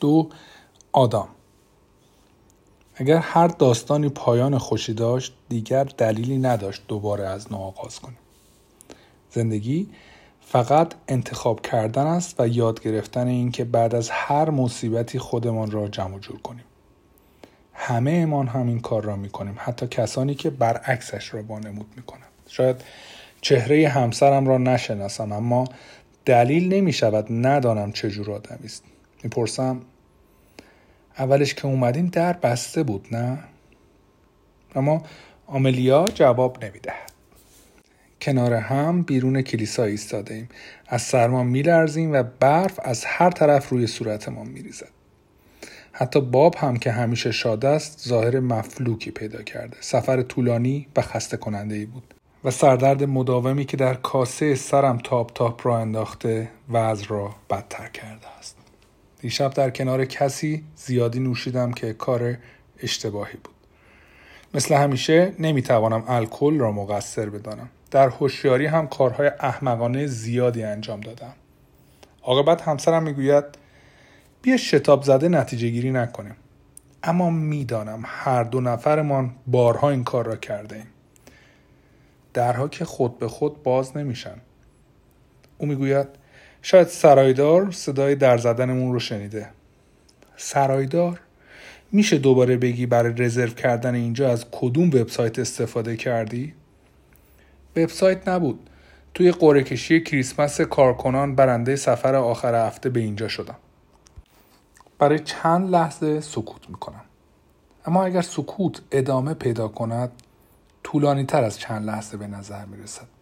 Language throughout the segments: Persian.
دو آدم. اگر هر داستانی پایان خوشی داشت دیگر دلیلی نداشت دوباره از نو آغاز کنیم. زندگی فقط انتخاب کردن است و یاد گرفتن اینکه بعد از هر مصیبتی خودمان را جمع جور کنیم. همه امان همین کار را می‌کنیم حتی کسانی که برعکسش را بانمود می‌کنند شاید چهره همسرم را نشناسم اما دلیل نمی شود ندانم چجور آدمی است. می‌پرسم اولش که اومدیم در بسته بود نه؟ اما آملیا جواب نمی‌دهد. کنار هم بیرون کلیسا ایستاده ایم از سرما میلرزیم و برف از هر طرف روی صورتمان میریزد. حتی باب هم که همیشه شاد است ظاهر مفلوکی پیدا کرده. سفر طولانی و خسته کننده ای بود. و سردرد مداومی که در کاسه سرم تاپ تاپ را انداخته وضع را بدتر کرده است. دیشب در کنار کسی زیادی نوشیدم که کار اشتباهی بود. مثل همیشه نمی‌توانم الکل را مقصر بدانم. در هوشیاری هم کارهای احمقانه زیادی انجام دادم. عاقبت همسرم می‌گوید بیا شتاب زده نتیجه گیری نکنیم. اما می‌دانم هر دو نفرمان بارها این کار را کرده ایم درها که خود به خود باز نمیشن. او می‌گوید شاید سرایدار صدای در زدنمون رو شنیده. سرایدار؟ میشه دوباره بگی برای رزرو کردن اینجا از کدوم وبسایت استفاده کردی؟ وبسایت نبود. توی قرعه کشی کریسمس کارکنان برنده سفر آخر هفته به اینجا شدم. برای چند لحظه سکوت می‌کنم. اما اگر سکوت ادامه پیدا کند طولانی تر از چند لحظه به نظر می‌رسد.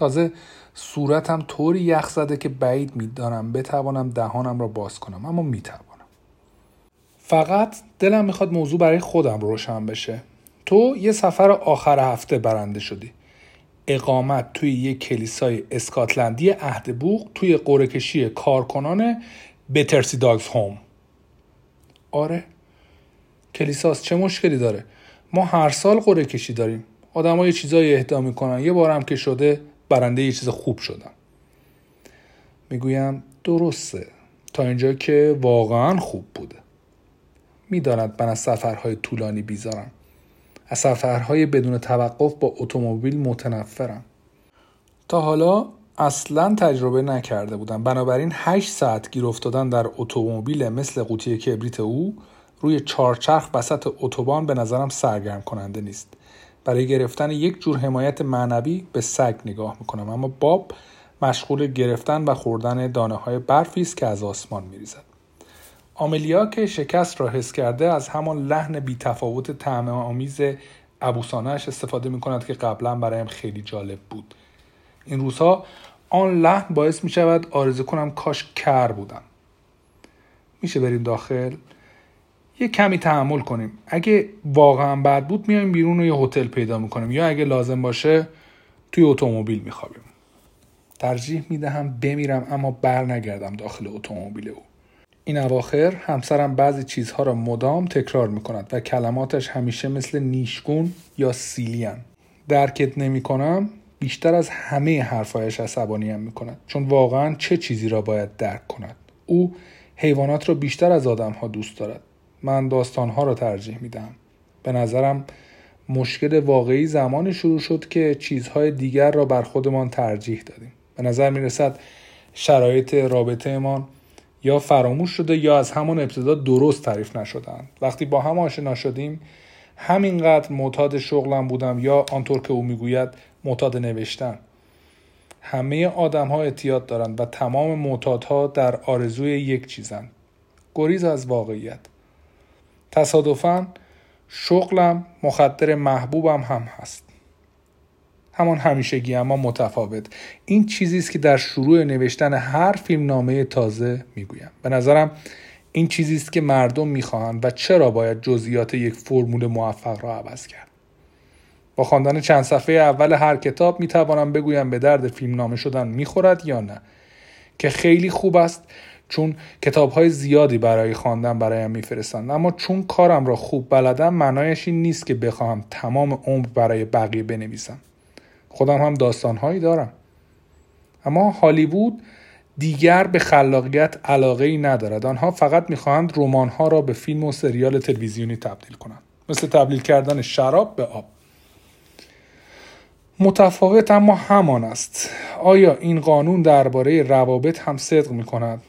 تازه صورتم طوری یخ زده که بعید می‌دانم بتوانم دهانم را باز کنم اما می‌توانم. فقط دلم می‌خواد موضوع برای خودم روشن بشه. تو یه سفر آخر هفته برنده شدی. اقامت توی یک کلیسای اسکاتلندی بوغ توی قرعه کارکنان بترسی داگز هوم. آره کلیساس چه مشکلی داره؟ ما هر سال قرعه کشی داریم. آدم یه چیزایی اهدا می‌کنن. یه بارم که شده برنده یه چیز خوب شدم. می‌گویم درسته. تا اینجا که واقعا خوب بوده. می‌داند من از سفرهای طولانی بیزارم. از سفرهای بدون توقف با اتومبیل متنفرم. تا حالا اصلا تجربه نکرده بودم. بنابراین 8 ساعت گیر افتادن در اتومبیل مثل قوطی کبریت او روی چهارچرخ وسط اتوبان به نظرم سرگرم کننده نیست. برای گرفتن یک جور حمایت معنوی به سگ نگاه می‌کنم. اما باب مشغول گرفتن و خوردن دانه های برفی است که از آسمان میریزد. آملیا که شکست را حس کرده از همان لحن بی تفاوت طعم آمیز ابوسانهش استفاده می کند که قبلا برایم خیلی جالب بود. این روزها آن لحن باعث می آرزو کنم کاش کر بودم. میشه بریم داخل؟ یه کمی تحمل کنیم. اگه واقعا بد بود میایم بیرون و یه هتل پیدا می‌کنیم. یا اگه لازم باشه توی اتومبیل میخوابیم. ترجیح می‌دهم بمیرم اما بر نگردم داخل اتومبیل او. این اواخر همسرم بعضی چیزها را مدام تکرار می‌کند و کلماتش همیشه مثل نیشگون یا سیلیان درکت نمی کنم بیشتر از همه حرفایش عصبانیم می کند چون واقعا چه چیزی را باید درک کند؟ او حیوانات را بیشتر از آدم ها دوست دارد. من داستانها را ترجیح میدم. به نظرم مشکل واقعی زمانی شروع شد که چیزهای دیگر را بر خودمان ترجیح دادیم. به نظر می رسد شرایط رابطهمان یا فراموش شده یا از همان ابتدا درست تعریف نشدند وقتی با هم آشنا شدیم همینقدر معتاد شغلم بودم یا آنطور که او می‌گوید معتاد نوشتن. همه آدم ها اعتیاد دارند و تمام معتادها در آرزوی یک چیزند گریز از واقعیت. تصادفا شغلم مخدر محبوبم هم هست. همان همیشگی اما متفاوت. این چیزی است که در شروع نوشتن هر فیلم نامه تازه می‌گویم. به نظرم این چیزی است که مردم می‌خواهند و چرا باید جزئیات یک فرمول موفق را عوض کرد؟ با خواندن چند صفحه اول هر کتاب می‌توانم بگویم به درد فیلم نامه شدن می‌خورد یا نه. که خیلی خوب است چون کتاب های زیادی برای خواندن برایم میفرستند. اما چون کارم را خوب بلدم معنایش این نیست که بخواهم تمام عمر برای بقیه بنویسم. خودم هم داستانهایی دارم. اما هالیوود دیگر به خلاقیت علاقه ای ندارد. آنها فقط می‌خواهند ها را به فیلم و سریال تلویزیونی تبدیل کنند. مثل تبدیل کردن شراب به آب. متفاوت اما همان است. آیا این قانون درباره روابط هم صدق می کند؟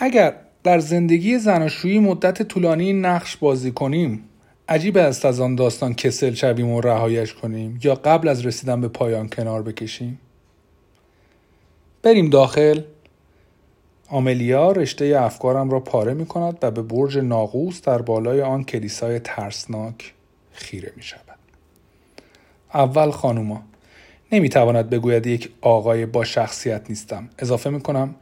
اگر در زندگی زناشویی مدت طولانی نقش بازی کنیم عجیب است از آن داستان کسل شویم و رهایش کنیم یا قبل از رسیدن به پایان کنار بکشیم بریم داخل آملیا رشته افکارم را پاره می کند و به برج ناقوس در بالای آن کلیسای ترسناک خیره می شود. اول خانوما نمی تواند بگوید یک آقای با شخصیت نیستم. اضافه می کنم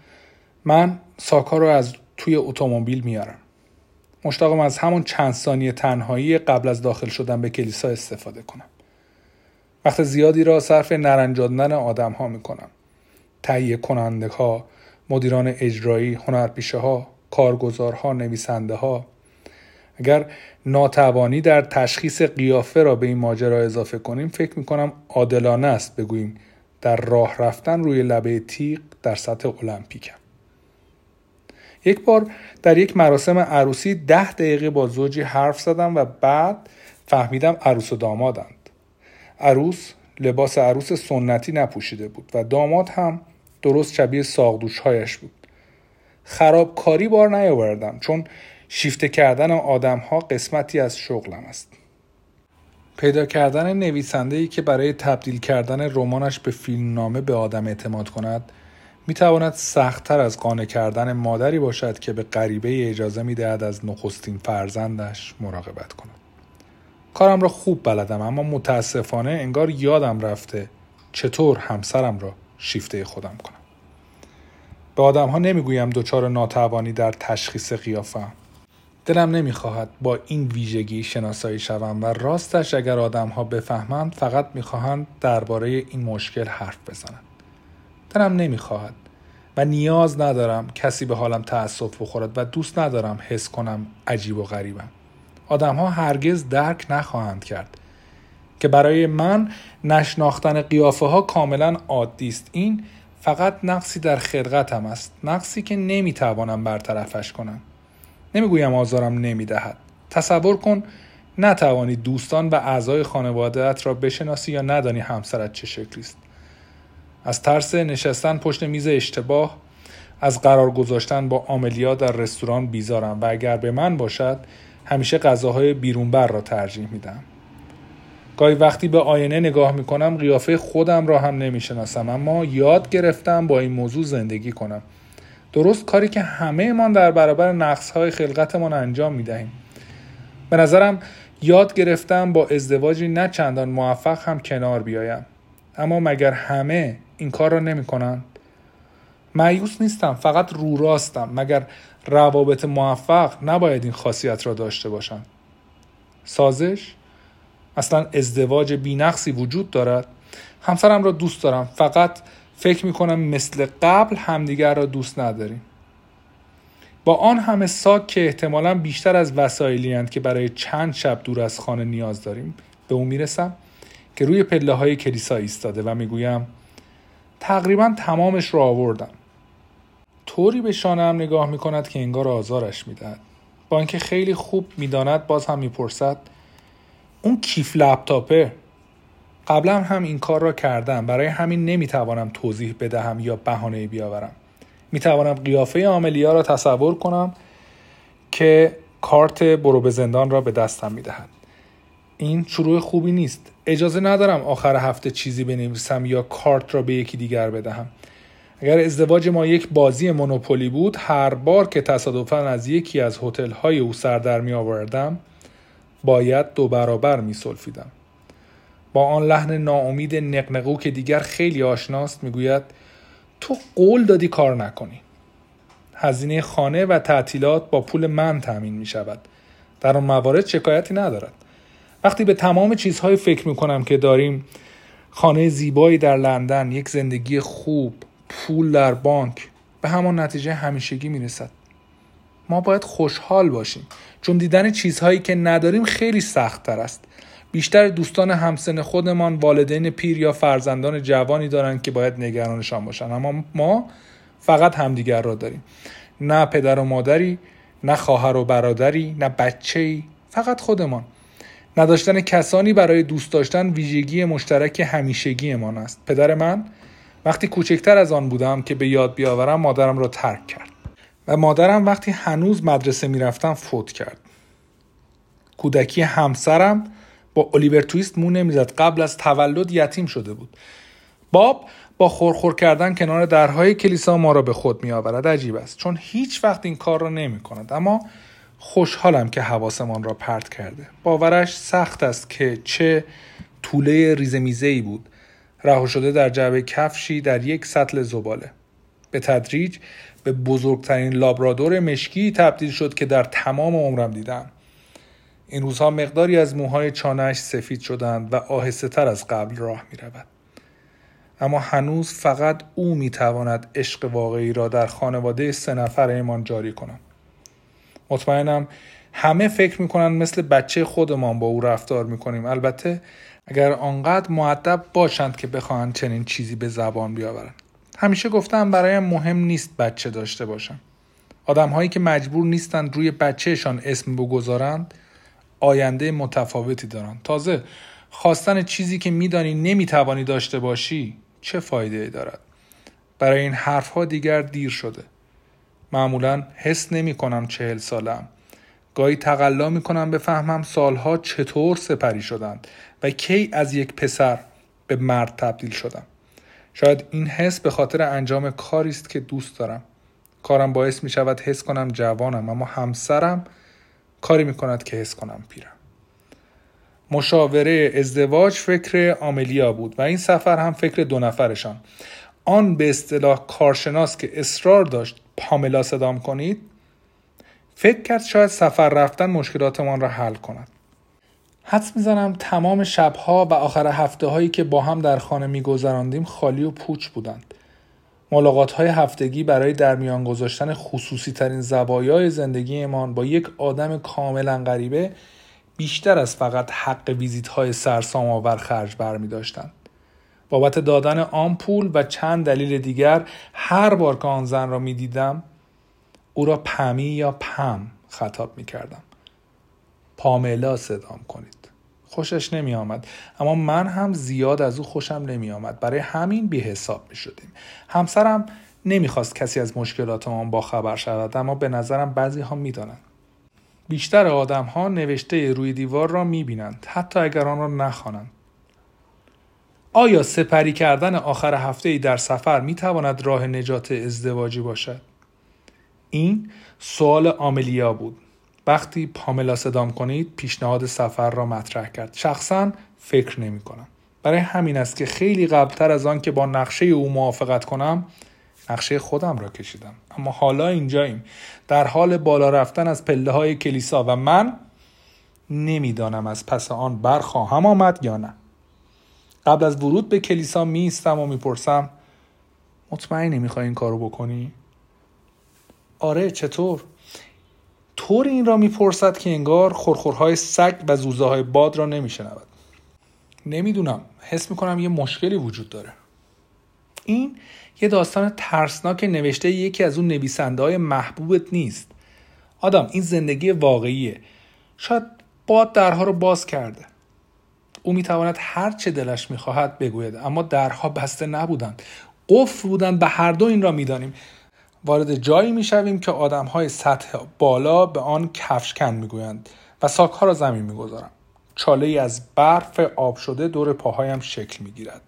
من ساکا را از توی اتومبیل میارم. مشتاقم از همون چند ثانیه تنهایی قبل از داخل شدن به کلیسا استفاده کنم. وقت زیادی را صرف نرنجاندن آدم ها می کنم. تهیه کننده ها، مدیران اجرایی، هنرپیشه ها، کارگزارها، نویسنده ها. اگر ناتوانی در تشخیص قیافه را به این ماجرا اضافه کنیم فکر می کنم عادلانه است بگوییم در راه رفتن روی لبه تیغ در سطح المپیکم. یک بار در یک مراسم عروسی ده دقیقه با زوجی حرف زدم و بعد فهمیدم عروس و دامادند. عروس لباس عروس سنتی نپوشیده بود و داماد هم درست شبیه ساقدوشهایش بود. خرابکاری بار نیاوردم چون شیفته کردن آدم ها قسمتی از شغلم است. پیدا کردن نویسنده ای که برای تبدیل کردن رمانش به فیلمنامه به آدم اعتماد کند می تواند سختتر از قانع کردن مادری باشد که به غریبه اجازه می دهد از نخستین فرزندش مراقبت کند. کارم را خوب بلدم اما متاسفانه انگار یادم رفته چطور همسرم را شیفته خودم کنم. به آدم ها نمی‌گویم دچار ناتوانی در تشخیص قیافه دلم نمی‌خواهد با این ویژگی شناسایی شوم و راستش اگر آدم ها بفهمند فقط می‌خواهند درباره این مشکل حرف بزنند. دلم نمی‌خواهد و نیاز ندارم کسی به حالم تأسف بخورد و دوست ندارم حس کنم عجیب و غریبم. آدم ها هرگز درک نخواهند کرد که برای من نشناختن قیافه ها کاملا عادی است. این فقط نقصی در خلقتم است نقصی که نمی‌توانم برطرفش کنم. نمی‌گویم آزارم نمی‌دهد. تصور کن نتوانی دوستان و اعضای خانوادهت را بشناسی یا ندانی همسرت چه شکلی است. از ترس نشستن پشت میز اشتباه از قرار گذاشتن با آملیا در رستوران بیزارم و اگر به من باشد همیشه غذاهای بیرونبر را ترجیح میدم گاهی وقتی به آینه نگاه می‌کنم قیافه خودم را هم نمی‌شناسم اما یاد گرفتم با این موضوع زندگی کنم. درست کاری که همه من در برابر نقص های خلقتمان انجام می‌دهیم. به نظرم یاد گرفتم با ازدواجی نه چندان موفق هم کنار بیایم. اما مگر همه این کار را نمی کنند؟ معیوس نیستم فقط رو راستم. مگر روابط موفق نباید این خاصیت را داشته باشند سازش؟ اصلا ازدواج بینقصی وجود دارد. همسرم را دوست دارم فقط فکر می کنم مثل قبل همدیگر را دوست نداریم. با آن همه ساک که احتمالا بیشتر از وسایلی که برای چند شب دور از خانه نیاز داریم به اون می‌رسم که روی پله های کلیسا ایستاده و می‌گویم تقریبا تمامش رو آوردم. طوری به شانم نگاه می کند که انگار آزارش می‌دهد. با اینکه خیلی خوب می‌داند باز هم می‌پرسد اون کیف لپتاپه؟ قبلا هم این کار را کردم. برای همین نمی‌توانم توضیح بدهم یا بهانه بیاورم. می‌توانم قیافه عاملیا را تصور کنم که کارت برو به زندان را به دستم می‌دهد. این شروع خوبی نیست. اجازه ندارم آخر هفته چیزی بنویسم یا کارت را به یکی دیگر بدهم. اگر ازدواج ما یک بازی مونوپولی بود هر بار که تصادفا از یکی از هتل های او سر در می آوردم باید دو برابر می سلفیدم. با آن لحن ناامید نقنقو که دیگر خیلی آشناست می‌گوید تو قول دادی کار نکنی. هزینه خانه و تعطیلات با پول من تأمین می شود در آن موارد شکایتی ندارد. وقتی به تمام چیزهای فکر می‌کنم که داریم خانه زیبایی در لندن یک زندگی خوب پول در بانک به همان نتیجه همیشگی می‌رسد. ما باید خوشحال باشیم. چون دیدن چیزهایی که نداریم خیلی سخت تر است. بیشتر دوستان همسن خودمان والدین پیر یا فرزندان جوانی دارند که باید نگرانشان باشند اما ما فقط همدیگر را داریم. نه پدر و مادری نه خواهر و برادری نه بچه فقط خودمان. نداشتن کسانی برای دوست داشتن ویژگی مشترک همیشگیمان است. پدر من وقتی کوچکتر از آن بودم که به یاد بیاورم مادرم را ترک کرد و مادرم وقتی هنوز مدرسه می‌رفتم فوت کرد. کودکی همسرم با الیور تویست مو نمی‌زد. قبل از تولد یتیم شده بود. باب با خورخور کردن کنار درهای کلیسا ما را به خود می آورد عجیب است. چون هیچ وقت این کار را نمی کند اما خوشحالم که حواسمان را پرت کرده باورش سخت است که چه طوله ریزمیزه ای بود رها شده در جعبه کفشی در یک سطل زباله به تدریج به بزرگترین لابرادور مشکی تبدیل شد که در تمام عمرم دیدم این روزها مقداری از موهای چانهش سفید شدند و آهسته تر از قبل راه می رود. اما هنوز فقط او می تواند عشق واقعی را در خانواده سه نفر ایمان جاری کنم. مطمئنم همه فکر می‌کنن مثل بچه خودمان با او رفتار می‌کنیم. البته اگر آنقدر معدب باشند که بخواهند چنین چیزی به زبان بیاورند. همیشه گفتم برایم مهم نیست بچه داشته باشم. آدم هایی که مجبور نیستند روی بچهشان اسم بگذارند آینده متفاوتی دارند. تازه خواستن چیزی که میدانی نمی‌توانی داشته باشی چه فایده ای دارد؟ برای این حرفها دیگر دیر شده. معمولا حس نمی کنم چهل سالم. گاهی تقلا می کنم بفهمم سالها چطور سپری شدند و کی از یک پسر به مرد تبدیل شدم. شاید این حس به خاطر انجام کاری است که دوست دارم. کارم باعث می شود حس کنم جوانم اما همسرم کاری می کند که حس کنم پیرم. مشاوره ازدواج فکر آملیا بود و این سفر هم فکر دو نفرشان. آن به اصطلاح کارشناس که اصرار داشت پاملا صدام کنید فکر کرد شاید سفر رفتن مشکلاتمان را حل کند حدس می‌زنم تمام شبها و آخر هفته هایی که با هم در خانه میگذراندیم خالی و پوچ بودند ملاقات های هفتگی برای در میان گذاشتن خصوصی ترین زوایای زندگیمان با یک آدم کاملا غریبه بیشتر از فقط حق ویزیت های سرسام آور خرج برمی داشتند. بابت دادن آمپول و چند دلیل دیگر هر بار که آن زن را می دیدم او را پمی یا پم خطاب می کردم. پاملا صدام کنید. خوشش نمی آمد اما من هم زیاد از او خوشم نمی آمد برای همین بی حساب می شدیم همسرم نمی‌خواست کسی از مشکلاتمان با خبر شود اما به نظرم بعضی ها می دانند. بیشتر آدم ها نوشته روی دیوار را می بینند حتی اگر آن را نخوانند آیا سپری کردن آخر هفته ای در سفر می تواند راه نجات ازدواجی باشد؟ این سوال آملیا بود. وقتی پاملا صدام کنید پیشنهاد سفر را مطرح کرد. شخصا فکر نمی کنم. برای همین است که خیلی قبلتر از آن که با نقشه او موافقت کنم نقشه خودم را کشیدم اما حالا اینجاییم در حال بالا رفتن از پله های کلیسا و من نمی‌دانم از پس آن برخواهم آمد یا نه قبل از ورود به کلیسا میستم و می‌پرسم مطمئنی می‌خوای این کارو بکنی؟ آره چطور؟ طور این را می‌پرسد که انگار خورخورهای سگ و زوزه های باد را نمیشنود. نمی‌دونم حس می‌کنم یه مشکلی وجود داره. این یه داستان ترسناک نوشته یکی از اون نویسنده های محبوبت نیست. آدم این زندگی واقعیه. شاید باد درها رو باز کرده. او می‌تواند هر چه دلش می‌خواهد بگوید. اما درها بسته نبودند. قفل بودند به هر دو این را می‌دانیم. وارد جایی می‌شویم که آدم های سطح بالا به آن کفشکن می‌گویند و ساکها را زمین می‌گذارم چاله ای از برف آب شده دور پاهایم شکل می‌گیرد.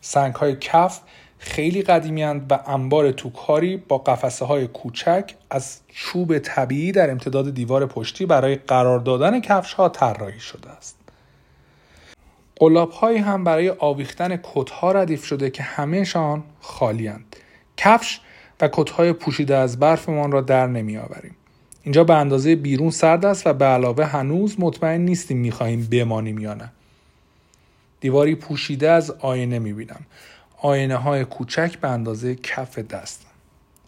سنگ های کف خیلی قدیمی و انبار توکاری با قفسه های کوچک از چوب طبیعی در امتداد دیوار پشتی برای قرار دادن کفش ها طراحی شده است. قلاب هایی هم برای آویختن کت ها ردیف شده که همهشان خالی هند. کفش و کت های پوشیده از برفمان را در نمی آوریم. اینجا به اندازه بیرون سرد است و به علاوه هنوز مطمئن نیستیم می‌خواهیم بمانیم یا نه. دیواری پوشیده از آینه می بینم. آینه های کوچک به اندازه کف دست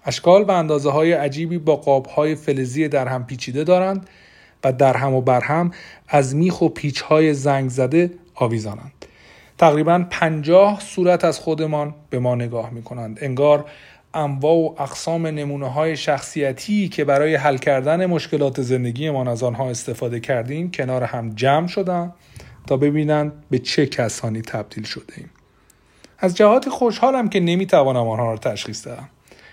اشکال و اندازه های عجیبی با قاب های فلزی در هم پیچیده دارند و در هم و بر هم از میخ و پیچ های زنگ زده آویزانند تقریبا پنجاه صورت از خودمان به ما نگاه می کنند انگار انواع و اقسام نمونه های شخصیتی که برای حل کردن مشکلات زندگیمان از آنها استفاده کردیم کنار هم جمع شدن تا ببینند به چه کسانی تبدیل شده ایم. از جهات خوشحالم که نمی‌توانم آنها را تشخیص دهم.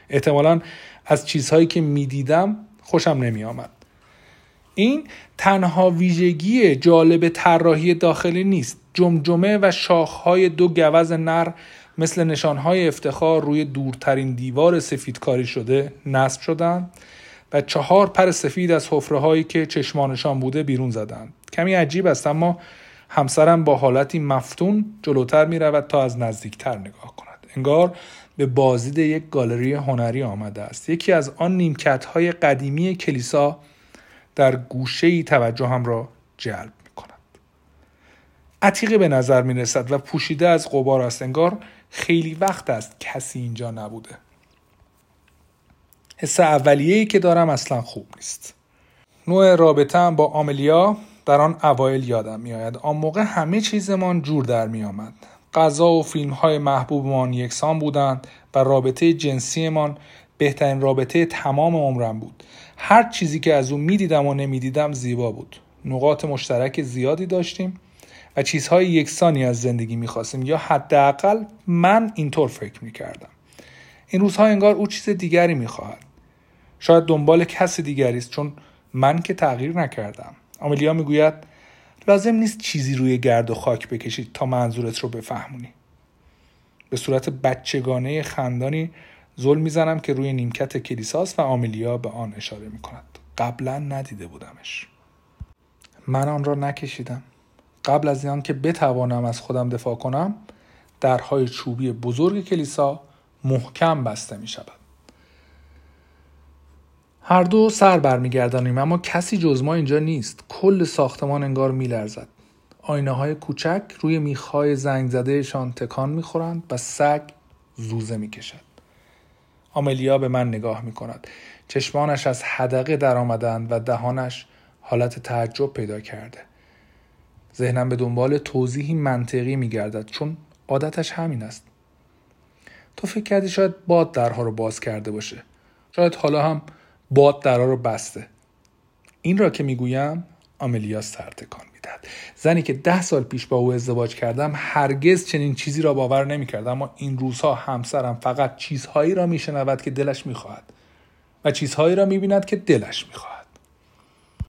احتمالا از چیزهایی که می‌دیدم خوشم نمی آمد. این تنها ویژگی جالب طراحی داخلی نیست. جمجمه و شاخهای دو گوز نر مثل نشانهای افتخار روی دورترین دیوار سفیدکاری شده نصب شدند و چهار پر سفید از حفره هایی که چشمانشان بوده بیرون زدند. کمی عجیب است اما همسرم با حالتی مفتون جلوتر می رود تا از نزدیکتر نگاه کند. انگار به بازدید یک گالری هنری آمده است. یکی از آن نیمکت های قدیمی کلیسا در گوشه ای توجهم را جلب می کند عتیقه به نظر می رسد و پوشیده از قبار است. انگار خیلی وقت است کسی اینجا نبوده. حس اولیه‌ای که دارم اصلا خوب نیست. نوع رابطه با آملیا در آن اوایل یادم میآید. آن موقع همه چیزمان جور در میآمد. غذا و فیلم های محبوبمان یکسان بودند و رابطه جنسیمان بهترین رابطه تمام عمرم بود. هر چیزی که از او می‌دیدم و نمی‌دیدم زیبا بود. نقاط مشترک زیادی داشتیم و چیزهای یکسانی از زندگی می‌خواستیم. یا حداقل من اینطور فکر می‌کردم. این روزها انگار او چیز دیگری می‌خواهد. شاید دنبال کس دیگری است چون من که تغییر نکردم. آملیا می‌گوید لازم نیست چیزی روی گرد و خاک بکشید تا منظورت رو بفهمونی. به صورت بچگانه خندانی زل می‌زنم که روی نیمکت کلیساست و آملیا به آن اشاره می‌کند. قبلا ندیده بودمش. من آن را نکشیدم. قبل از آن که بتوانم از خودم دفاع کنم درهای چوبی بزرگ کلیسا محکم بسته می شود. هر دو سر برمیگردانیم اما کسی جز ما اینجا نیست. کل ساختمان انگار میلرزد. آینه های کوچک روی میخهای زنگ زدهشان تکان می‌خورند و سگ زوزه می‌کشد. آملیا به من نگاه می کند. چشمانش از حدقه در آمدند و دهانش حالت تعجب پیدا کرده. ذهنم به دنبال توضیحی منطقی می گردد چون عادتش همین است. تو فکر کردی شاید باد درها رو باز کرده باشه. شاید حالا هم باد درها رو بسته. این را که می‌گویم آملیا سرتکان می‌دهد. زنی که ده سال پیش با او ازدواج کردم هرگز چنین چیزی را باور نمی‌کرد. اما این روزها همسرم فقط چیزهایی را میشنود که دلش می‌خواهد و چیزهایی را می‌بیند که دلش می‌خواهد.